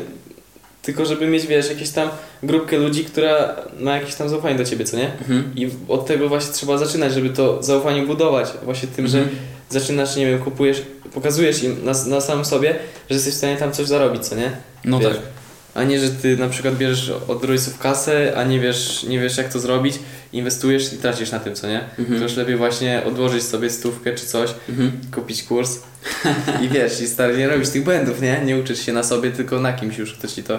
tylko żeby mieć, wiesz, jakieś tam grupkę ludzi, która ma jakieś tam zaufanie do ciebie, co nie? Mhm. I od tego właśnie trzeba zaczynać, żeby to zaufanie budować. Właśnie tym, że Mhm. Zaczynasz, nie wiem, kupujesz, pokazujesz im na, na samym sobie, że jesteś w stanie tam coś zarobić, co nie? No Wiesz, tak. A nie, że ty na przykład bierzesz od rodziców kasę, a nie wiesz, nie wiesz jak to zrobić, inwestujesz i tracisz na tym, co nie? Mhm. To już lepiej właśnie odłożyć sobie stówkę czy coś, Mhm. kupić kurs [laughs] i wiesz, i stary nie robić tych błędów, nie? Nie uczysz się na sobie, tylko na kimś już, kto ci to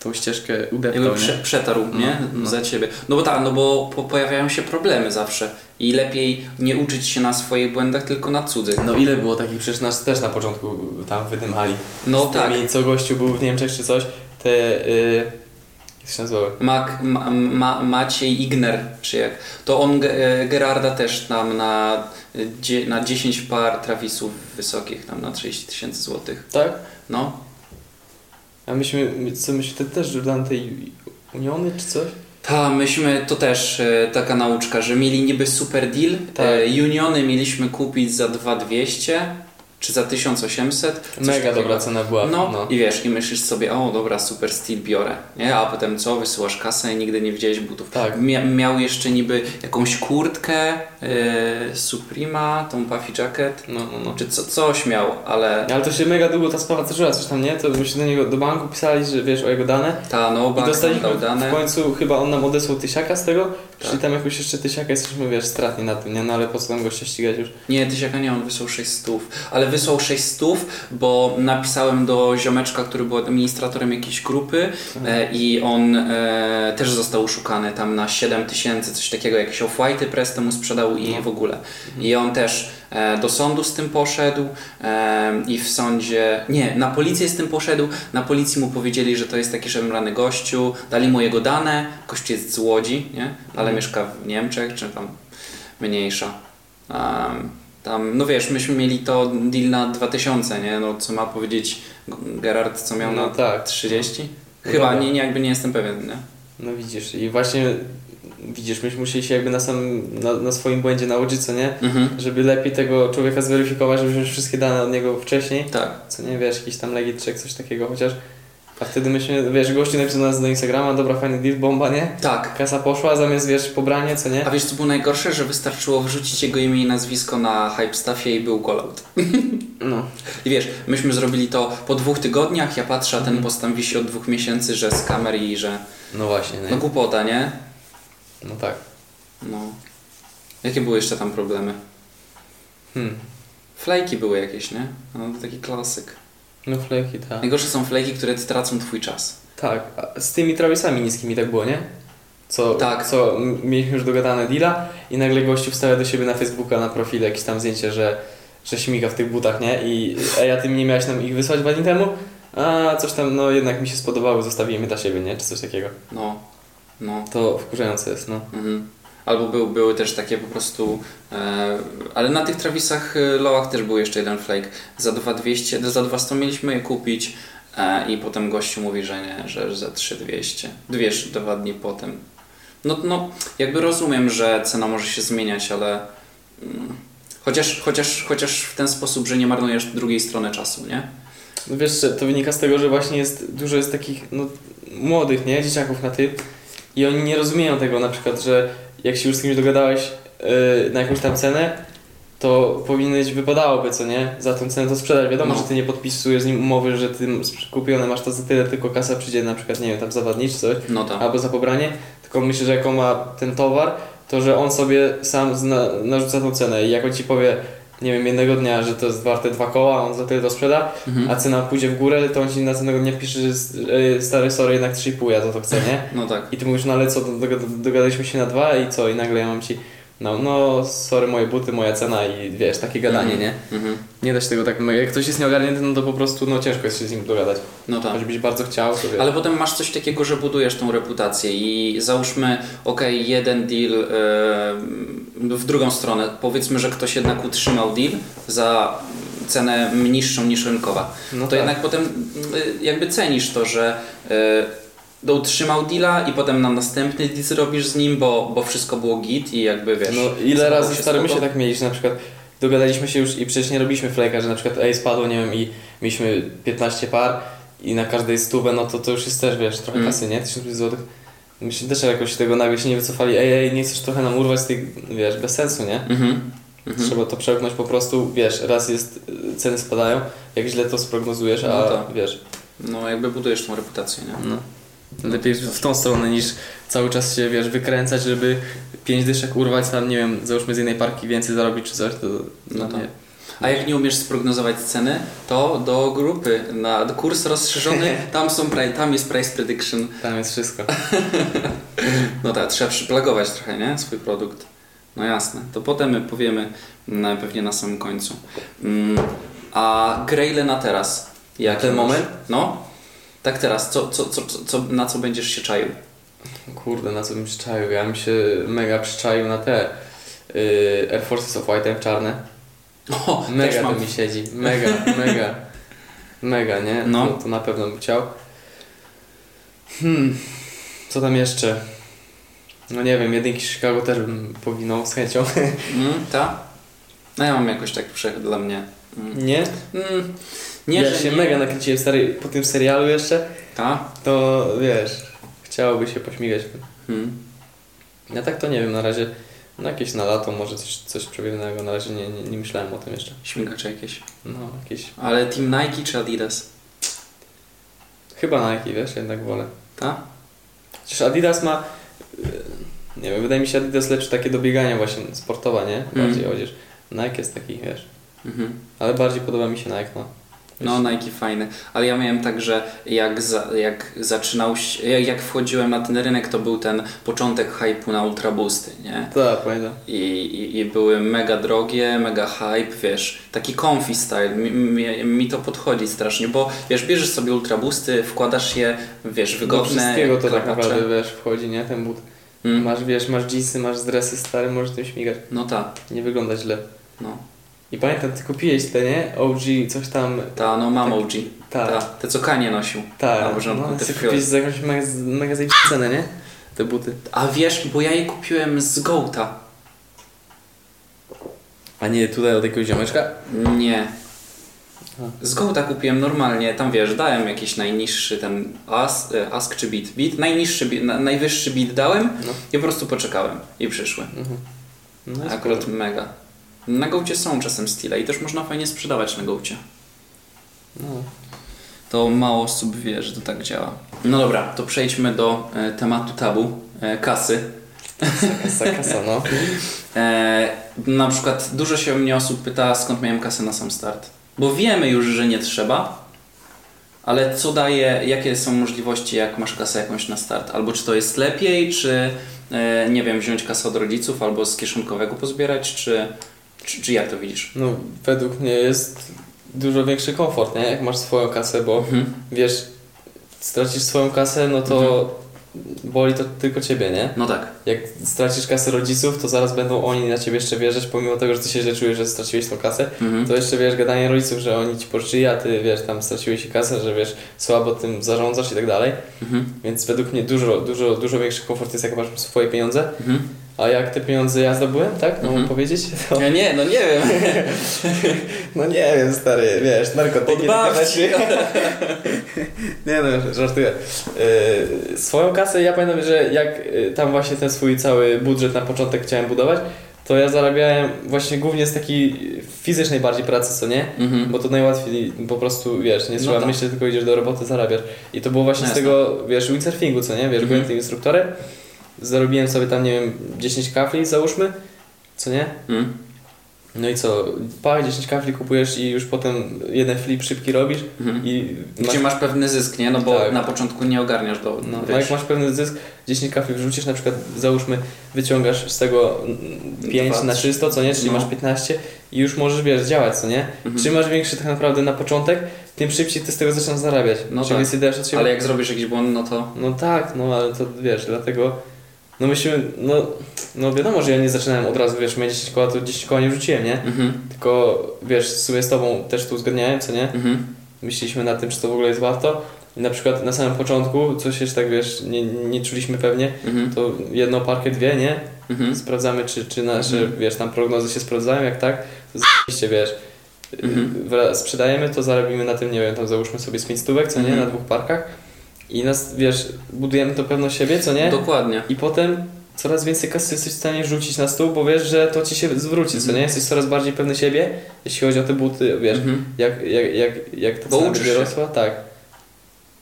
tą ścieżkę udeptał, Jakby nie? prze, przetarł, No, nie? no. Za ciebie. No bo tak, no bo po, pojawiają się problemy zawsze. I lepiej nie uczyć się na swoich błędach, tylko na cudzych. No ile było takich, przecież nas też na początku tam wydymali. No Z tak. tymi, co gościu był w Niemczech czy coś, te... Yy, jak się nazywały? Mac, ma, ma, Maciej Igner, czy jak. To on e, Gerarda też tam na, e, na 10 par trawisów wysokich, tam na 30 tysięcy złotych. Tak? No. A myśmy, my- co myśmy te też Jordan tej Uniony czy coś? Ta, myśmy, to też e, taka nauczka, że mieli niby super deal. Tak. E, Uniony mieliśmy kupić za 2200 czy za 1800. coś Mega takiego. dobra cena była. No, i wiesz, i myślisz sobie, o dobra, super styl biorę, nie? A potem co, wysyłasz kasę i nigdy nie widziałeś butów. Tak. Mia miał jeszcze niby jakąś kurtkę yy, Suprema, tą puffy jacket, No, no, no. czy co, coś miał, ale Ale to się mega długo ta sprawa toczyła, coś tam, nie? To myśmy do niego, do banku pisali, że wiesz o jego dane. ta no, I bank nam dostaliśmy dał w dane. końcu, chyba on nam odesłał tysiaka z tego, Tak. czyli tam jakoś jeszcze tysiaka jesteśmy, wiesz, stratni na tym, nie? No ale po co tam gościa ścigać już? Nie, tysiaka nie, on wysłał 6 stów, ale wysłał 6 stów, bo napisałem do ziomeczka, który był administratorem jakiejś grupy e, i on e, też został oszukany tam na 7 tysięcy, coś takiego, jakieś off-white'y press mu sprzedał i No. w ogóle. I on też do sądu z tym poszedł e, i w sądzie, nie, na policję z tym poszedł, na policji mu powiedzieli, że to jest taki szemrany gościu, dali mu jego dane, gościu jest z Łodzi, nie? ale Mhm. mieszka w Niemczech, czy tam mniejsza. Tam, no wiesz, myśmy mieli to deal na 2000, nie? No co ma powiedzieć Gerard, co miał No na tak. 30? No Chyba, dobra. nie, nie, jakby nie jestem pewien, nie? No widzisz, i właśnie widzisz, myśmy musieli się jakby na sam, na, na swoim błędzie nauczyć, co nie? Mhm. Żeby lepiej tego człowieka zweryfikować, żeby wziąć wszystkie dane od niego wcześniej. Tak. Co nie wiesz, jakiś tam legit check, coś takiego, chociaż A wtedy myśmy, wiesz, gości napisał nas na Instagrama, dobra, fajny deal, bomba, nie? Tak. Kasa poszła, zamiast, wiesz, pobranie, co nie? A wiesz co było najgorsze? Że wystarczyło wrzucić jego imię i nazwisko na hype staffie i był callout. [laughs] No. I wiesz, myśmy zrobili to po dwóch tygodniach, ja patrzę, a ten post tam wisi od dwóch miesięcy, że z kamer i że... No właśnie, nie? No głupota, nie? No tak. No. Jakie były jeszcze tam problemy? Hmm. Flejki były jakieś, nie? No to taki klasyk. No fleki, tak. Najgorsze są flejki, które tracą twój czas. Tak, a z tymi Travisami niskimi tak było, nie? Co, Tak. co mieliśmy już dogadane deala i nagle gościu wstawia do siebie na Facebooka na profil jakieś tam zdjęcie, że, że śmiga w tych butach, nie? I a ty mi nie miałeś nam ich wysłać dwa dni temu? A coś tam, no jednak mi się spodobało, zostawiłem je dla siebie, nie? Czy coś takiego. No. No. To wkurzające jest, no. Mhm. Albo był, były też takie po prostu, e, ale na tych Travisach e, Loach też był jeszcze jeden flake. Za 2200, za 200 mieliśmy je kupić e, i potem gościu mówi, że nie, że za 3200. Wiesz, dwa dni potem. No, no, jakby rozumiem, że cena może się zmieniać, ale mm, chociaż, chociaż, chociaż w ten sposób, że nie marnujesz drugiej strony czasu, nie? No wiesz, to wynika z tego, że właśnie jest dużo jest takich no, młodych, nie? Dzieciaków na ty i oni nie rozumieją tego na przykład, że jak się już z kimś dogadałeś yy, na jakąś tam cenę, to powinieneś, wypadałoby, co nie? Za tą cenę to sprzedać. Wiadomo, No. że ty nie podpisujesz z nim umowy, że ty kupione masz to za tyle, tylko kasa przyjdzie na przykład, nie wiem, tam za dwa dni czy coś, No tak. albo za pobranie, tylko myślę, że jak on ma ten towar, to że on sobie sam narzuca tą cenę i jak on ci powie, nie wiem, jednego dnia, że to jest warte dwa koła, on za tyle to sprzeda, Mhm. a cena pójdzie w górę, to on ci następnego dnia pisze, że e, stary, sorry, jednak 3,5 ja to, to chcę, nie? No tak. I ty mówisz, no ale co, do- do- dogadaliśmy się na dwa i co? I nagle ja mam ci, no, no sorry, moje buty, moja cena i wiesz, takie gadanie, nie? Mhm. Nie da się tego tak, no, jak ktoś jest nieogarnięty, no to po prostu, no ciężko jest się z nim dogadać. No tak. Choćbyś bardzo chciał, to wiesz. Ale potem masz coś takiego, że budujesz tą reputację i załóżmy, okej, jeden deal e, w drugą stronę. Powiedzmy, że ktoś jednak utrzymał deal za cenę niższą niż rynkowa. No to tak. jednak potem e, jakby cenisz to, że do utrzymał deala i potem na następny deal zrobisz z nim, bo, bo wszystko było git i jakby wiesz. No ile razy się stary my się tak mieli, że na przykład dogadaliśmy się już i przecież nie robiliśmy flejka, że na przykład ej spadło, nie wiem, i mieliśmy 15 par i na każdej stówę, no to to już jest też, wiesz, trochę Mm. kasy, nie? 1000 zł. Myśmy też jakoś tego nagle się nie wycofali, ej, ej, nie chcesz trochę nam urwać z tych, wiesz, bez sensu, nie? Mhm. Mhm. Trzeba to przełknąć po prostu, wiesz, raz jest, y, ceny spadają, jak źle to sprognozujesz, a No tak. wiesz, No jakby budujesz tą reputację, nie? no. Lepiej w tą stronę niż cały czas się, wiesz, wykręcać, żeby pięć dyszek urwać tam, nie wiem, załóżmy z jednej parki więcej zarobić czy coś, to No tak. A jak nie umiesz sprognozować ceny, to do grupy na kurs rozszerzony, [laughs] tam, są, tam jest price prediction. Tam jest wszystko. [laughs] No tak, trzeba przyplagować trochę, nie? Swój produkt. No jasne. To potem my powiemy mm, pewnie na samym końcu. Mm, a grayle na teraz? Jak ten moment? No. Tak teraz. Co, co, co, co, na co będziesz się czaił? Kurde, na co bym przyczaił? Ja bym się mega przyczaił na te yy, Air Forces of White czarne. O, Mega to mi siedzi. Mega, mega. Mega, nie? No. To, to na pewno bym chciał. Hmm. Co tam jeszcze? No nie wiem, jedynki Chicago też bym powinął z chęcią. Mm, ta? No ja mam jakoś tak wszech dla mnie. Mm. Nie? Mm, nie, ja że się nie. mega nakręciłem stary po tym serialu jeszcze, Ta? to wiesz, chciałoby się pośmigać. Mm. Ja tak to nie wiem, na razie no jakieś na lato, może coś, coś przewiewnego, na razie nie, nie, nie myślałem o tym jeszcze. Śmigacze jakieś. No, jakieś, Ale Team Nike czy Adidas? chyba Nike, wiesz, jednak wolę. Ta? Chociaż Adidas ma, yy, nie wiem, wydaje mi się Adidas lepsze takie do biegania właśnie, sportowa, nie? Bardziej Mm. odzież. Nike jest taki, wiesz, Mhm. ale bardziej podoba mi się Nike, no. No, Nike fajny. Ale ja miałem tak, że jak, za, jak zaczynał się, jak, wchodziłem na ten rynek, to był ten początek hype'u na Ultra Boosty, nie? Tak, pamiętam. I, i, I były mega drogie, mega hype, wiesz, taki comfy style, mi, mi, mi to podchodzi strasznie, bo wiesz, bierzesz sobie Ultra Boosty, wkładasz je, wiesz, Do wygodne, wszystkiego to tak naprawdę, wiesz, wchodzi, nie? Ten but. Mm. Masz, wiesz, masz jeansy, masz dresy stare, możesz tym śmigać. No tak, Nie wygląda źle. no. I pamiętam, ty kupiłeś te, nie? OG, coś tam, Ta, no mam Tak. OG. tak. Ta, te co Kanie nosił. Tak, Na początku no, ty kupiłeś za jakąś mega zajebistą cenę, nie? Te buty. A wiesz, bo ja je kupiłem z Goata. A nie tutaj od jakiegoś ziomeczka? Nie. Z Goata kupiłem normalnie, tam wiesz, dałem jakiś najniższy ten ask, e, ask czy bit, bit, najniższy, bit, na, najwyższy bit dałem No. i po prostu poczekałem i przyszły. Mhm. No Akurat mega. Na Goacie są czasem stile i też można fajnie sprzedawać na Goacie. No. To mało osób wie, że to tak działa. No dobra, to przejdźmy do e, tematu tabu, e, kasy. Kasa, kasa, no. [laughs] E, na przykład dużo się mnie osób pyta, skąd miałem kasę na sam start. Bo wiemy już, że nie trzeba, ale co daje, jakie są możliwości, jak masz kasę jakąś na start? Albo czy to jest lepiej, czy e, nie wiem, wziąć kasę od rodziców, albo z kieszonkowego pozbierać, czy, czy, czy jak to widzisz? No, według mnie jest dużo większy komfort, nie? Jak masz swoją kasę, bo Mhm. wiesz, stracisz swoją kasę, no to boli to tylko ciebie, nie? No tak. Jak stracisz kasę rodziców, to zaraz będą oni na ciebie jeszcze wierzyć, pomimo tego, że ty się źle czujesz, że straciłeś tą kasę, Mhm. to jeszcze wiesz, gadanie rodziców, że oni ci pożyczyli, a ty wiesz, tam straciłeś kasę, że wiesz, słabo tym zarządzasz i tak dalej. Mhm. Więc według mnie dużo, dużo, dużo większy komfort jest, jak masz swoje pieniądze. Mhm. A jak te pieniądze ja zdobyłem, tak? No Mhm. powiedzieć? To, [laughs] Ja nie, no nie wiem. [laughs] no nie wiem, stary, wiesz, narkotyki, rzeczy. [laughs] nie no, żartuję. Yy, swoją kasę, ja pamiętam, że jak yy, tam właśnie ten swój cały budżet na początek chciałem budować, to ja zarabiałem właśnie głównie z takiej fizycznej bardziej pracy, co nie? Mhm. Bo to najłatwiej po prostu, wiesz, nie No trzeba tak. myśleć, tylko idziesz do roboty, zarabiasz. I to było właśnie z Jasne. tego, wiesz, windsurfingu, co nie? Wiesz, Mhm. byłem tym instruktorem, zarobiłem sobie tam, nie wiem, 10 kafli, załóżmy, co nie? Mhm. No i co, pach, 10 kafli kupujesz i już potem jeden flip szybki robisz Mhm. i Gdzie masz pewny zysk, nie? No bo Tak. na początku nie ogarniasz do. no, no jak masz pewny zysk, 10 kafli wrzucisz, na przykład załóżmy wyciągasz z tego 5 Dwa, na trzy. 300, co nie? Czyli No. masz 15 i już możesz, wiesz, działać, co nie? Mhm. Czym masz większy tak naprawdę na początek, tym szybciej ty z tego zaczynasz zarabiać. No Czym tak. więcej dajesz od siebie. Ale jak zrobisz jakiś błąd, no to. No tak, no ale to wiesz, dlatego no myśmy, no, no wiadomo, że ja nie zaczynałem od razu, wiesz, mieć 10 koła, to 10 koła nie wrzuciłem, nie? Mhm. Tylko wiesz, w sumie z tobą też tu uzgadniałem, co nie? Mhm. Myśleliśmy nad tym, czy to w ogóle jest warto. I na przykład na samym początku, coś jeszcze tak wiesz, nie, nie czuliśmy pewnie, Mhm. to jedną parkę, dwie, nie? Mhm. Sprawdzamy, czy, czy nasze, Mhm. wiesz, tam prognozy się sprawdzają, jak tak, to zajebiście, wiesz, Mhm. sprzedajemy, to zarobimy na tym, nie wiem, tam załóżmy sobie z 5 stówek, co nie, na dwóch parkach i nas, wiesz, budujemy to pewność siebie, co nie? Dokładnie. I potem coraz więcej kasy jesteś w stanie rzucić na stół, bo wiesz, że to ci się zwróci, co nie? Jesteś coraz bardziej pewny siebie, jeśli chodzi o te buty, wiesz, Mhm. jak, jak, jak, jak ta Bo cena będzie się. rosła, tak.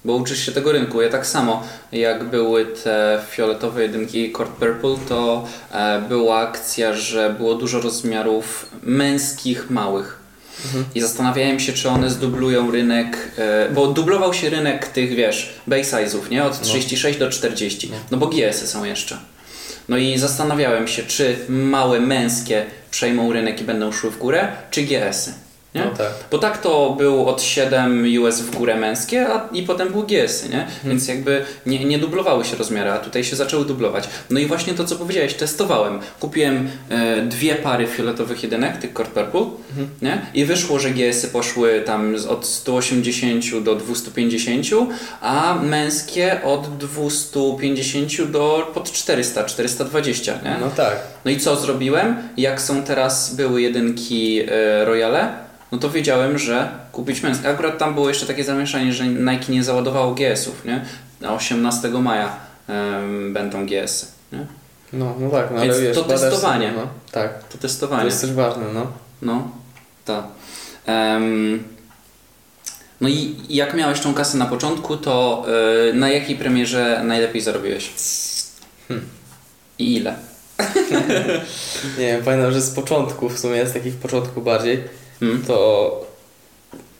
Bo uczysz się tego rynku. Ja tak samo, jak były te fioletowe jedynki Cord Purple, to e, była akcja, że było dużo rozmiarów męskich, małych. Mhm. I zastanawiałem się, czy one zdublują rynek, e, bo dublował się rynek tych, wiesz, base size'ów, nie? Od No. 36 do 40. No. No bo GS-y są jeszcze. No i zastanawiałem się, czy małe męskie przejmą rynek i będą szły w górę, czy GS-y. Nie? No tak. Bo tak to był od 7 US w górę męskie, a i potem był GS, nie? Więc jakby nie, nie dublowały się rozmiary, a tutaj się zaczęły dublować. No i właśnie to, co powiedziałeś, testowałem. Kupiłem e, dwie pary fioletowych jedynek, tych Cord Purple, nie? I wyszło, że GS-y poszły tam od 180 do 250, a męskie od 250 do pod 400, 420, nie? No tak. No i co zrobiłem? Jak są teraz, były jedynki e, Royale, no to wiedziałem, że kupić męskie. Akurat tam było jeszcze takie zamieszanie, że Nike nie załadowało GS-ów, nie? Na 18 maja em, będą GS-y, nie? No, no tak, no Więc ale wiesz, to testowanie. Sobie, no. Tak, To to testowanie. jest też ważne, no. No, tak. Em, no i jak miałeś tą kasę na początku, to e, na jakiej premierze najlepiej zarobiłeś? Hmm. I ile? [laughs] Nie wiem, pamiętam, że z początku, w sumie z takich początków bardziej, Hmm? to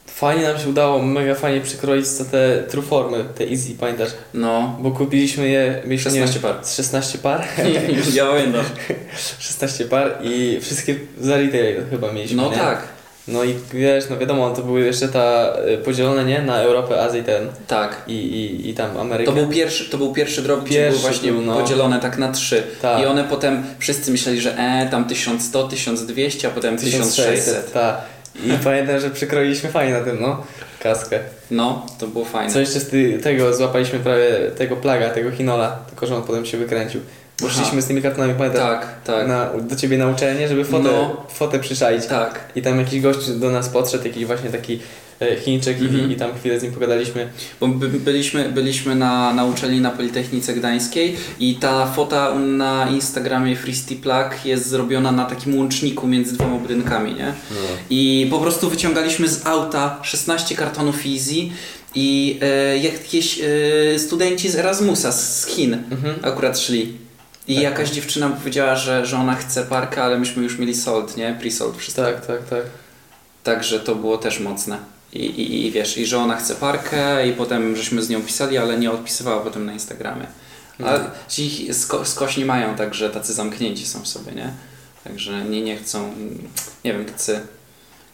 fajnie nam się udało, mega fajnie przykroić te truformy, te easy, pamiętasz? No, Bo kupiliśmy je, mieliśmy 16 par. z 16 par, [laughs] ja pamiętam. [laughs] 16 par i wszystkie za retail chyba mieliśmy, No nie? tak, No i wiesz, no wiadomo, to były jeszcze ta y, podzielone, nie? Na Europę, Azję i ten tak. i, i, i tam Amerykę. To był pierwszy, to był pierwszy drop, gdzie Pierwszy właśnie był, no. podzielone tak na trzy. Tak. I one potem wszyscy myśleli, że e, tam 1100, 1200, a potem 1600. tak. I [laughs] pamiętam, że przykroiliśmy fajnie na tym, no, kaskę. No, to było fajne. Co jeszcze z tego, złapaliśmy prawie tego plaga, tego Hinola, tylko że on potem się wykręcił. Bo Aha. szliśmy z tymi kartonami, pamiętam, Tak, tak. na, do ciebie na uczelnię, żeby fotę, No. fotę przyczaić. Tak. I tam jakiś gość do nas podszedł, jakiś właśnie taki e, Chińczyk Mhm. i, i tam chwilę z nim pogadaliśmy. Bo by, byliśmy, byliśmy na, na uczelni na Politechnice Gdańskiej i ta fota na Instagramie Fristy Plug jest zrobiona na takim łączniku między dwoma budynkami, nie? I po prostu wyciągaliśmy z auta 16 kartonów Easy i e, jakieś e, studenci z Erasmusa z, Chin Mhm. akurat szli. I Tak. jakaś dziewczyna powiedziała, że, że ona chce parkę, ale myśmy już mieli sold, nie? Pre-sold wszystko. Tak, tak, tak. Także to było też mocne. I, i, I wiesz, i że ona chce parkę i potem żeśmy z nią pisali, ale nie odpisywała potem na Instagramie. A Mhm. ci sko- skośni mają także tacy zamknięci są w sobie, nie? Także nie, nie chcą, nie wiem, tacy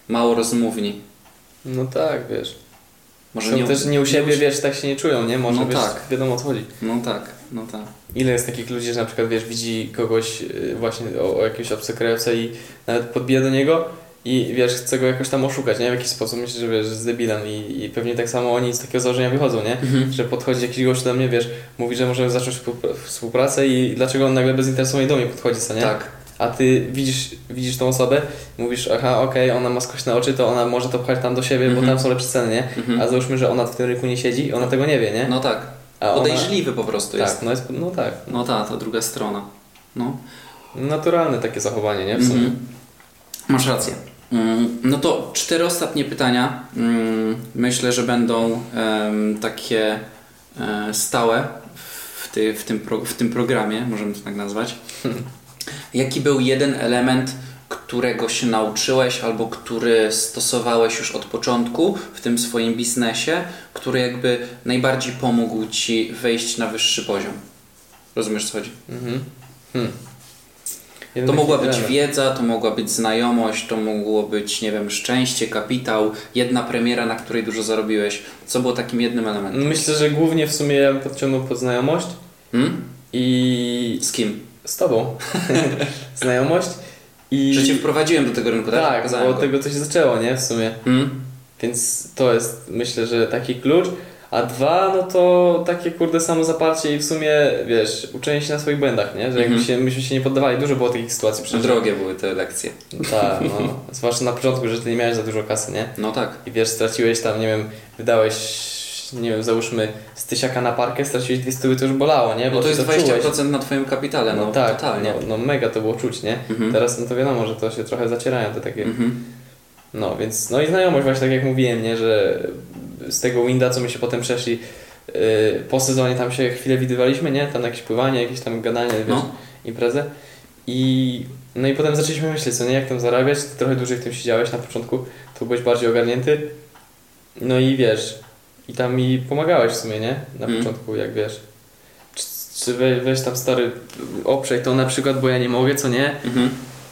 mało rozmówni. No tak, wiesz. Może nie, też nie u siebie, nie wiesz, tak się nie czują, nie? Może, No wiesz, tak. wiadomo o co chodzi. No tak, no tak. Ile jest takich ludzi, że na przykład, wiesz, widzi kogoś y, właśnie o, o jakimś obcokrajowca i nawet podbija do niego i wiesz, chce go jakoś tam oszukać, nie? W jakiś sposób myślę, że wiesz, że z debilem i, i pewnie tak samo oni z takiego założenia wychodzą, nie? Mhm. Że podchodzi jakiś gość do mnie, wiesz, mówi, że możemy zacząć współpra- współpracę i dlaczego on nagle bezinteresownie do mnie podchodzi, co nie? Tak. A ty widzisz, widzisz tą osobę, mówisz, aha, okej, ona ma skośne oczy, to ona może to pchać tam do siebie, Mhm. bo tam są lepsze ceny, nie? Mhm. A załóżmy, że ona w tym rynku nie siedzi i ona tego nie wie, nie? No tak. A ona- Podejrzliwy po prostu jest. Tak, no, jest, no tak. No ta, ta druga strona. No. Naturalne takie zachowanie, nie? W sumie. Mhm. Masz rację. Mm, No to cztery ostatnie pytania. Mm, Myślę, że będą takie e, stałe w, ty, w, tym pro, w tym programie, możemy to tak nazwać. [laughs] Jaki był jeden element, którego się nauczyłeś albo który stosowałeś już od początku w tym swoim biznesie, który jakby najbardziej pomógł Ci wejść na wyższy poziom? Rozumiesz co chodzi? Mhm. Hmm. To mogła być wiedza, to mogła być znajomość, to mogło być, nie wiem, szczęście, kapitał, jedna premiera, na której dużo zarobiłeś. Co było takim jednym elementem? Myślę, że głównie w sumie ja bym podciągnął pod znajomość Hmm? i Z kim? z tobą. [laughs] znajomość i... Że cię wprowadziłem do tego rynku, tak? Tak, bo Pokazałem od go. tego się zaczęło, nie? W sumie. Hmm? Więc to jest, myślę, że taki klucz. A dwa, no to takie kurde samozaparcie i w sumie, wiesz, uczenie się na swoich błędach, nie? Że jakby Mhm. się, myśmy się nie poddawali. Dużo było takich sytuacji przecież. Drogie były te lekcje. Tak, no. [laughs] Zwłaszcza na początku, że ty nie miałeś za dużo kasy, nie? No tak. I wiesz, straciłeś tam, nie wiem, wydałeś, nie wiem, załóżmy z tysiaka na parkę, straciłeś dwie stówy, to już bolało, nie? Bo to ty jest czułeś. 20% na twoim kapitale, no, No, tak, totalnie. No, no mega to było czuć, nie? Mhm. Teraz no to wiadomo, że to się trochę zacierają te takie... Mhm. No, więc, no i znajomość właśnie tak jak mówiłem, nie? Że z tego Winda, co my się potem przeszli, yy, po sezonie tam się chwilę widywaliśmy, nie? Tam jakieś pływanie, jakieś tam gadanie, wiesz, No. imprezę. I no i potem zaczęliśmy myśleć, co nie, jak tam zarabiać, ty trochę dłużej w tym siedziałeś na początku, to byłeś bardziej ogarnięty. No i wiesz, i tam mi pomagałeś w sumie, nie? Na Mm. początku, jak wiesz. Czy, czy we, weź tam stary, oprzej to na przykład, bo ja nie mogę, co nie? Mhm.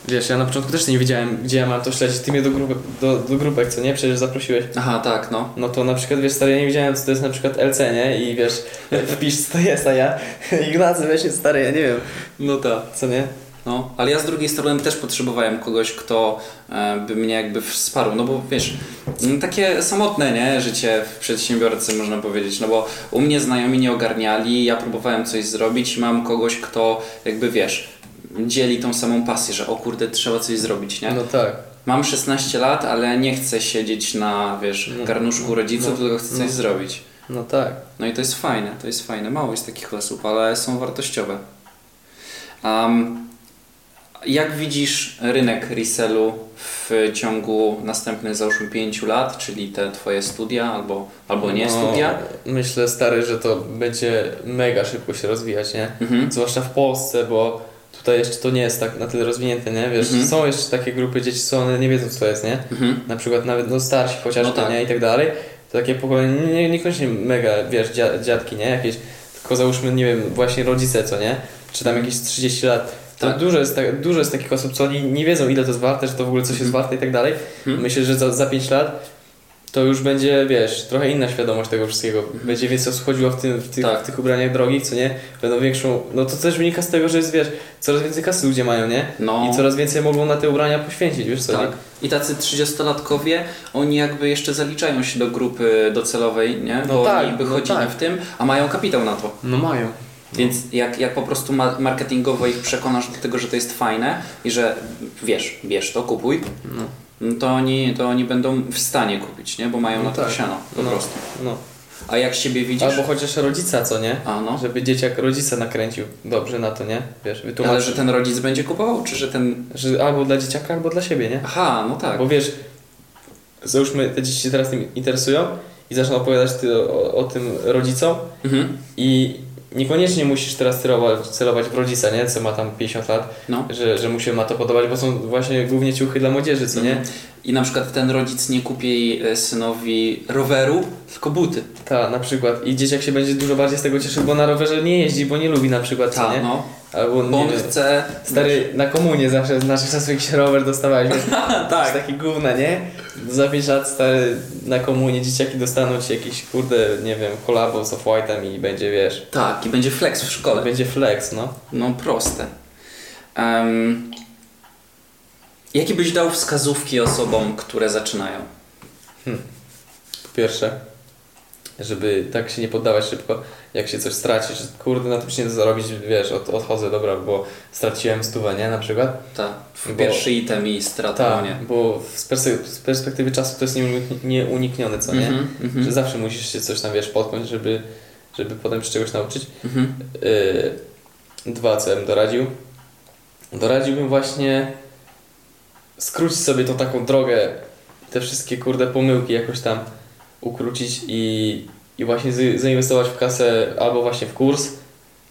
Wiesz, ja na początku też nie wiedziałem, gdzie ja mam to śledzić. Ty mnie do, grupy, do, do grupek, co nie? Przecież zaprosiłeś. Aha, tak, no. No to na przykład, wiesz, stary, ja nie wiedziałem, co to jest na przykład LC, nie? I wiesz, [laughs] wpisz, co to jest, a ja, [laughs] Ignacy, weź mnie, stary, ja nie wiem. No tak. Co nie? No, ale ja z drugiej strony też potrzebowałem kogoś, kto e, by mnie jakby wsparł, no bo wiesz, mm, takie samotne, nie, życie w przedsiębiorcy można powiedzieć, no bo u mnie znajomi nie ogarniali, ja próbowałem coś zrobić i mam kogoś, kto jakby wiesz, dzieli tą samą pasję, że o kurde, trzeba coś zrobić, nie? No tak. Mam 16 lat, ale nie chcę siedzieć na, wiesz, No. garnuszku rodziców, No. tylko chcę coś No. zrobić. No tak. No i to jest fajne, to jest fajne. Mało jest takich osób, ale są wartościowe. Um, jak widzisz rynek resellu w ciągu następnych załóżmy 5 lat, czyli te twoje studia albo, albo nie No, studia? Myślę, stary, że to będzie mega szybko się rozwijać, nie? Mhm. Zwłaszcza w Polsce, bo tutaj jeszcze to nie jest tak na tyle rozwinięte, nie? Wiesz, Mhm. są jeszcze takie grupy dzieci, co one nie wiedzą, co to jest, nie? Mhm. Na przykład nawet no starsi chociażby, No tak. nie? I tak dalej. To takie pokolenie, nie, niekoniecznie mega, wiesz, dzia, dziadki, nie? Jakieś, tylko załóżmy, nie wiem, właśnie rodzice, co nie? Czy tam jakieś 30 lat. To Tak. dużo, jest tak, dużo jest takich osób, co oni nie wiedzą, ile to jest warte, że to w ogóle coś jest Mhm. warte i tak dalej. Mhm. Myślę, że za, za 5 lat to już będzie, wiesz, trochę inna świadomość tego wszystkiego. Będzie więcej osób chodziło w, tym, w, tych, Tak. w tych ubraniach drogich, co nie? Będą większą. No to też wynika z tego, że jest, wiesz, coraz więcej kasy ludzie mają, nie? No. I coraz więcej mogą na te ubrania poświęcić, wiesz co? Tak. nie? I tacy 30-latkowie, oni jakby jeszcze zaliczają się do grupy docelowej, nie? No Bo tak, oni by no chodzili tak. w tym, a mają kapitał na to. No mają. Więc jak, jak po prostu ma- marketingowo ich przekonasz do tego, że to jest fajne i że wiesz, bierz to, kupuj, No. no to oni, to oni będą w stanie kupić, nie? Bo mają na to tak. siano po no, prostu. No. A jak siebie widzisz? Albo chociaż rodzica, co nie? A no. Żeby dzieciak rodzica nakręcił dobrze na to, nie? Wiesz, Ale że ten rodzic będzie kupował, czy że ten... że albo dla dzieciaka, albo dla siebie, nie? Aha, no tak. Bo wiesz, załóżmy, te dzieci się teraz tym interesują i zaczną opowiadać ty o, o tym rodzicom Mhm. i niekoniecznie musisz teraz celować, celować w rodzica, nie? Co ma tam 50 lat, No. że, że mu się ma to podobać, bo są właśnie głównie ciuchy dla młodzieży, co nie? Mhm. I na przykład ten rodzic nie kupi e, synowi roweru, tylko buty. Ta, na przykład. I dzieciak się będzie dużo bardziej z tego cieszył, bo na rowerze nie jeździ, bo nie lubi na przykład, co Tak, nie? no. Albo on wiem, chce... Stary, na komunie zawsze z naszych czasów jakiś rower dostawałeś, [laughs] tak. Taki gówna, nie? Za 5 lat, stary, na komunie dzieciaki dostaną ci jakiś, kurde, nie wiem, kolabo z Off-White'em i będzie, wiesz, Tak, i będzie flex w szkole. będzie flex, no. No proste. Em, jakie byś dał wskazówki osobom, które zaczynają? Po pierwsze, żeby tak się nie poddawać szybko, jak się coś straci, że kurde, na tym się nie da zarobić, wiesz, od, odchodzę, dobra, bo straciłem stówę, nie, na przykład. Tak, pierwszy item i strata, Tak, no nie? bo z, persy- z perspektywy czasu to jest nieunik- nieuniknione, co nie? Mhm, mhm, Że zawsze musisz się coś tam, wiesz, potknąć, żeby, żeby potem się czegoś nauczyć. mhm. Yy, dwa, co ja bym doradził. Doradziłbym właśnie skrócić sobie tą taką drogę, te wszystkie kurde pomyłki jakoś tam ukrócić i, i właśnie z, zainwestować w kasę albo właśnie w kurs,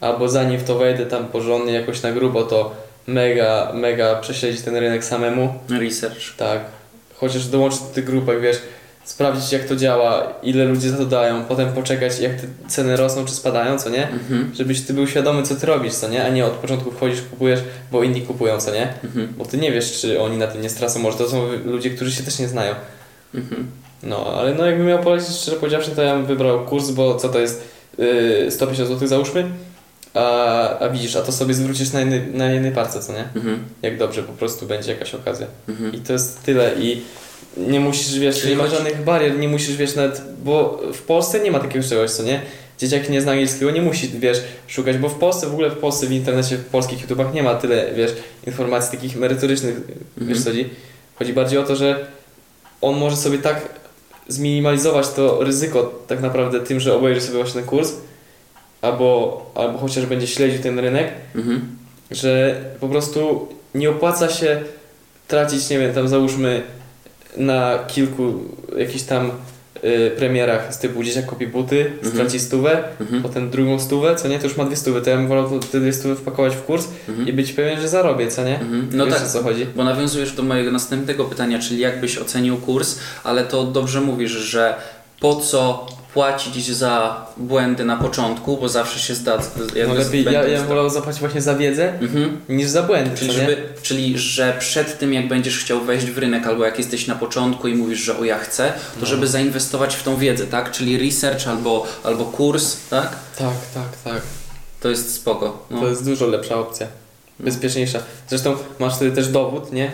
albo zanim w to wejdę tam porządnie jakoś na grubo, to mega, mega prześledzić ten rynek samemu. Research. Tak. Chociaż dołączyć do tych grupek, wiesz, sprawdzić jak to działa, ile ludzie za to dają, potem poczekać jak te ceny rosną czy spadają, co nie? Mhm, Żebyś ty był świadomy co ty robisz, co nie? A nie od początku wchodzisz, kupujesz, bo inni kupują, co nie? mhm, Bo ty nie wiesz, czy oni na tym nie stracą, może to są ludzie, którzy się też nie znają. mhm. No, ale no jakbym miał polecić, szczerze powiedziawszy, to ja bym wybrał kurs, bo co to jest yy, 150 zł załóżmy, a, a widzisz, a to sobie zwrócisz na jednej, na jednej parce, co nie? Mhm, Jak dobrze po prostu będzie jakaś okazja. mhm. I to jest tyle i nie musisz, wiesz, Czyli nie ma chodzi- żadnych barier, nie musisz, wiesz, nawet, bo w Polsce nie ma takiego czegoś, co nie? Dzieciak nie zna angielskiego, nie musi, wiesz, szukać, bo w Polsce, w ogóle w Polsce, w internecie, w polskich YouTubach nie ma tyle, wiesz, informacji takich merytorycznych, wiesz Mhm. co chodzi? Chodzi bardziej o to, że on może sobie tak zminimalizować to ryzyko tak naprawdę tym, że obejrzy sobie właśnie ten kurs, albo, albo chociaż będzie śledził ten rynek, Mhm. że po prostu nie opłaca się tracić, nie wiem, tam załóżmy na kilku jakichś tam y, premierach z typu dzieciak kupi buty, Mhm. straci stówę, Mhm. potem drugą stówę, co nie, to już ma dwie stówy, to ja bym wolał te dwie stówy wpakować w kurs Mhm. i być pewien, że zarobię, co nie? Mhm. No Wiesz tak, o co chodzi? Bo nawiązujesz do mojego następnego pytania, czyli jak byś ocenił kurs, ale to dobrze mówisz, że po co płacić za błędy na początku, bo zawsze się zda. No lepiej, ja, ja wolał zapłacić właśnie za wiedzę Mhm. niż za błędy, Czyli, żeby, czyli, że przed tym, jak będziesz chciał wejść w rynek, albo jak jesteś na początku i mówisz, że o ja chcę, to No. żeby zainwestować w tą wiedzę, tak? Czyli research albo, albo kurs, tak? Tak, tak, tak. To jest spoko. No. To jest dużo lepsza opcja. Bezpieczniejsza. Zresztą masz wtedy też dowód, nie?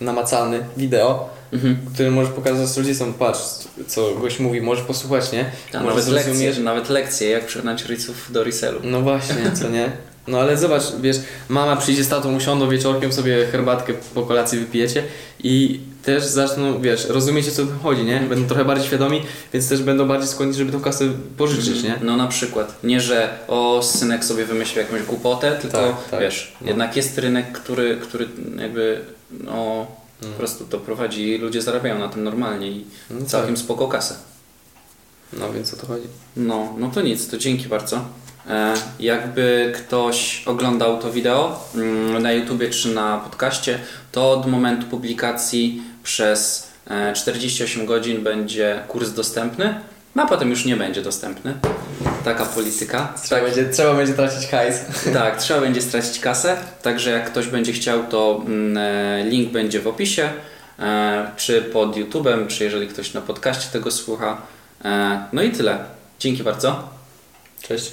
Namacalny, wideo, Mhm. który możesz pokazać rodzicom, patrz, co gość mówi, możesz posłuchać, nie? A Może nawet, lekcje, nawet lekcje, jak przekonać rodziców do resellu. No właśnie, co nie? [laughs] No ale zobacz, wiesz, mama przyjdzie z tatą, usiądą wieczorkiem, sobie herbatkę po kolacji wypijecie i też zaczną, wiesz, rozumiecie co tu chodzi, nie? Będą trochę bardziej świadomi, więc też będą bardziej skłonni, żeby tą kasę pożyczyć, nie? No na przykład. Nie, że o synek sobie wymyślił jakąś głupotę, tylko Tak, tak. wiesz, No. jednak jest rynek, który, który jakby no, po Mm. prostu to prowadzi i ludzie zarabiają na tym normalnie i No całkiem tak. spoko kasę. No więc o to chodzi. No, no to nic, to dzięki bardzo. E, jakby ktoś oglądał to wideo mm, na YouTubie czy na podcaście, to od momentu publikacji przez e, 48 godzin będzie kurs dostępny, no a potem już nie będzie dostępny. Taka polityka. Trzeba, będzie, trzeba będzie tracić hajs. Tak, trzeba będzie stracić kasę, także jak ktoś będzie chciał, to mm, e, link będzie w opisie, e, czy pod YouTubem, czy jeżeli ktoś na podcaście tego słucha. E, No i tyle. Dzięki bardzo. Cześć.